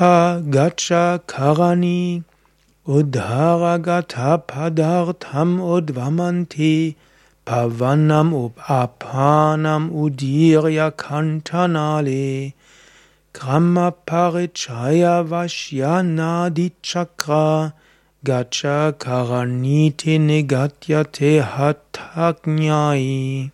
Atta Gacha Karani Udharagata Padartham Udvamanti Pavanam Upapanam Udirya Kantanale Gramma Parichaya Vashyanadi Chakra Gacha Karaniti Negatyate Hataknyai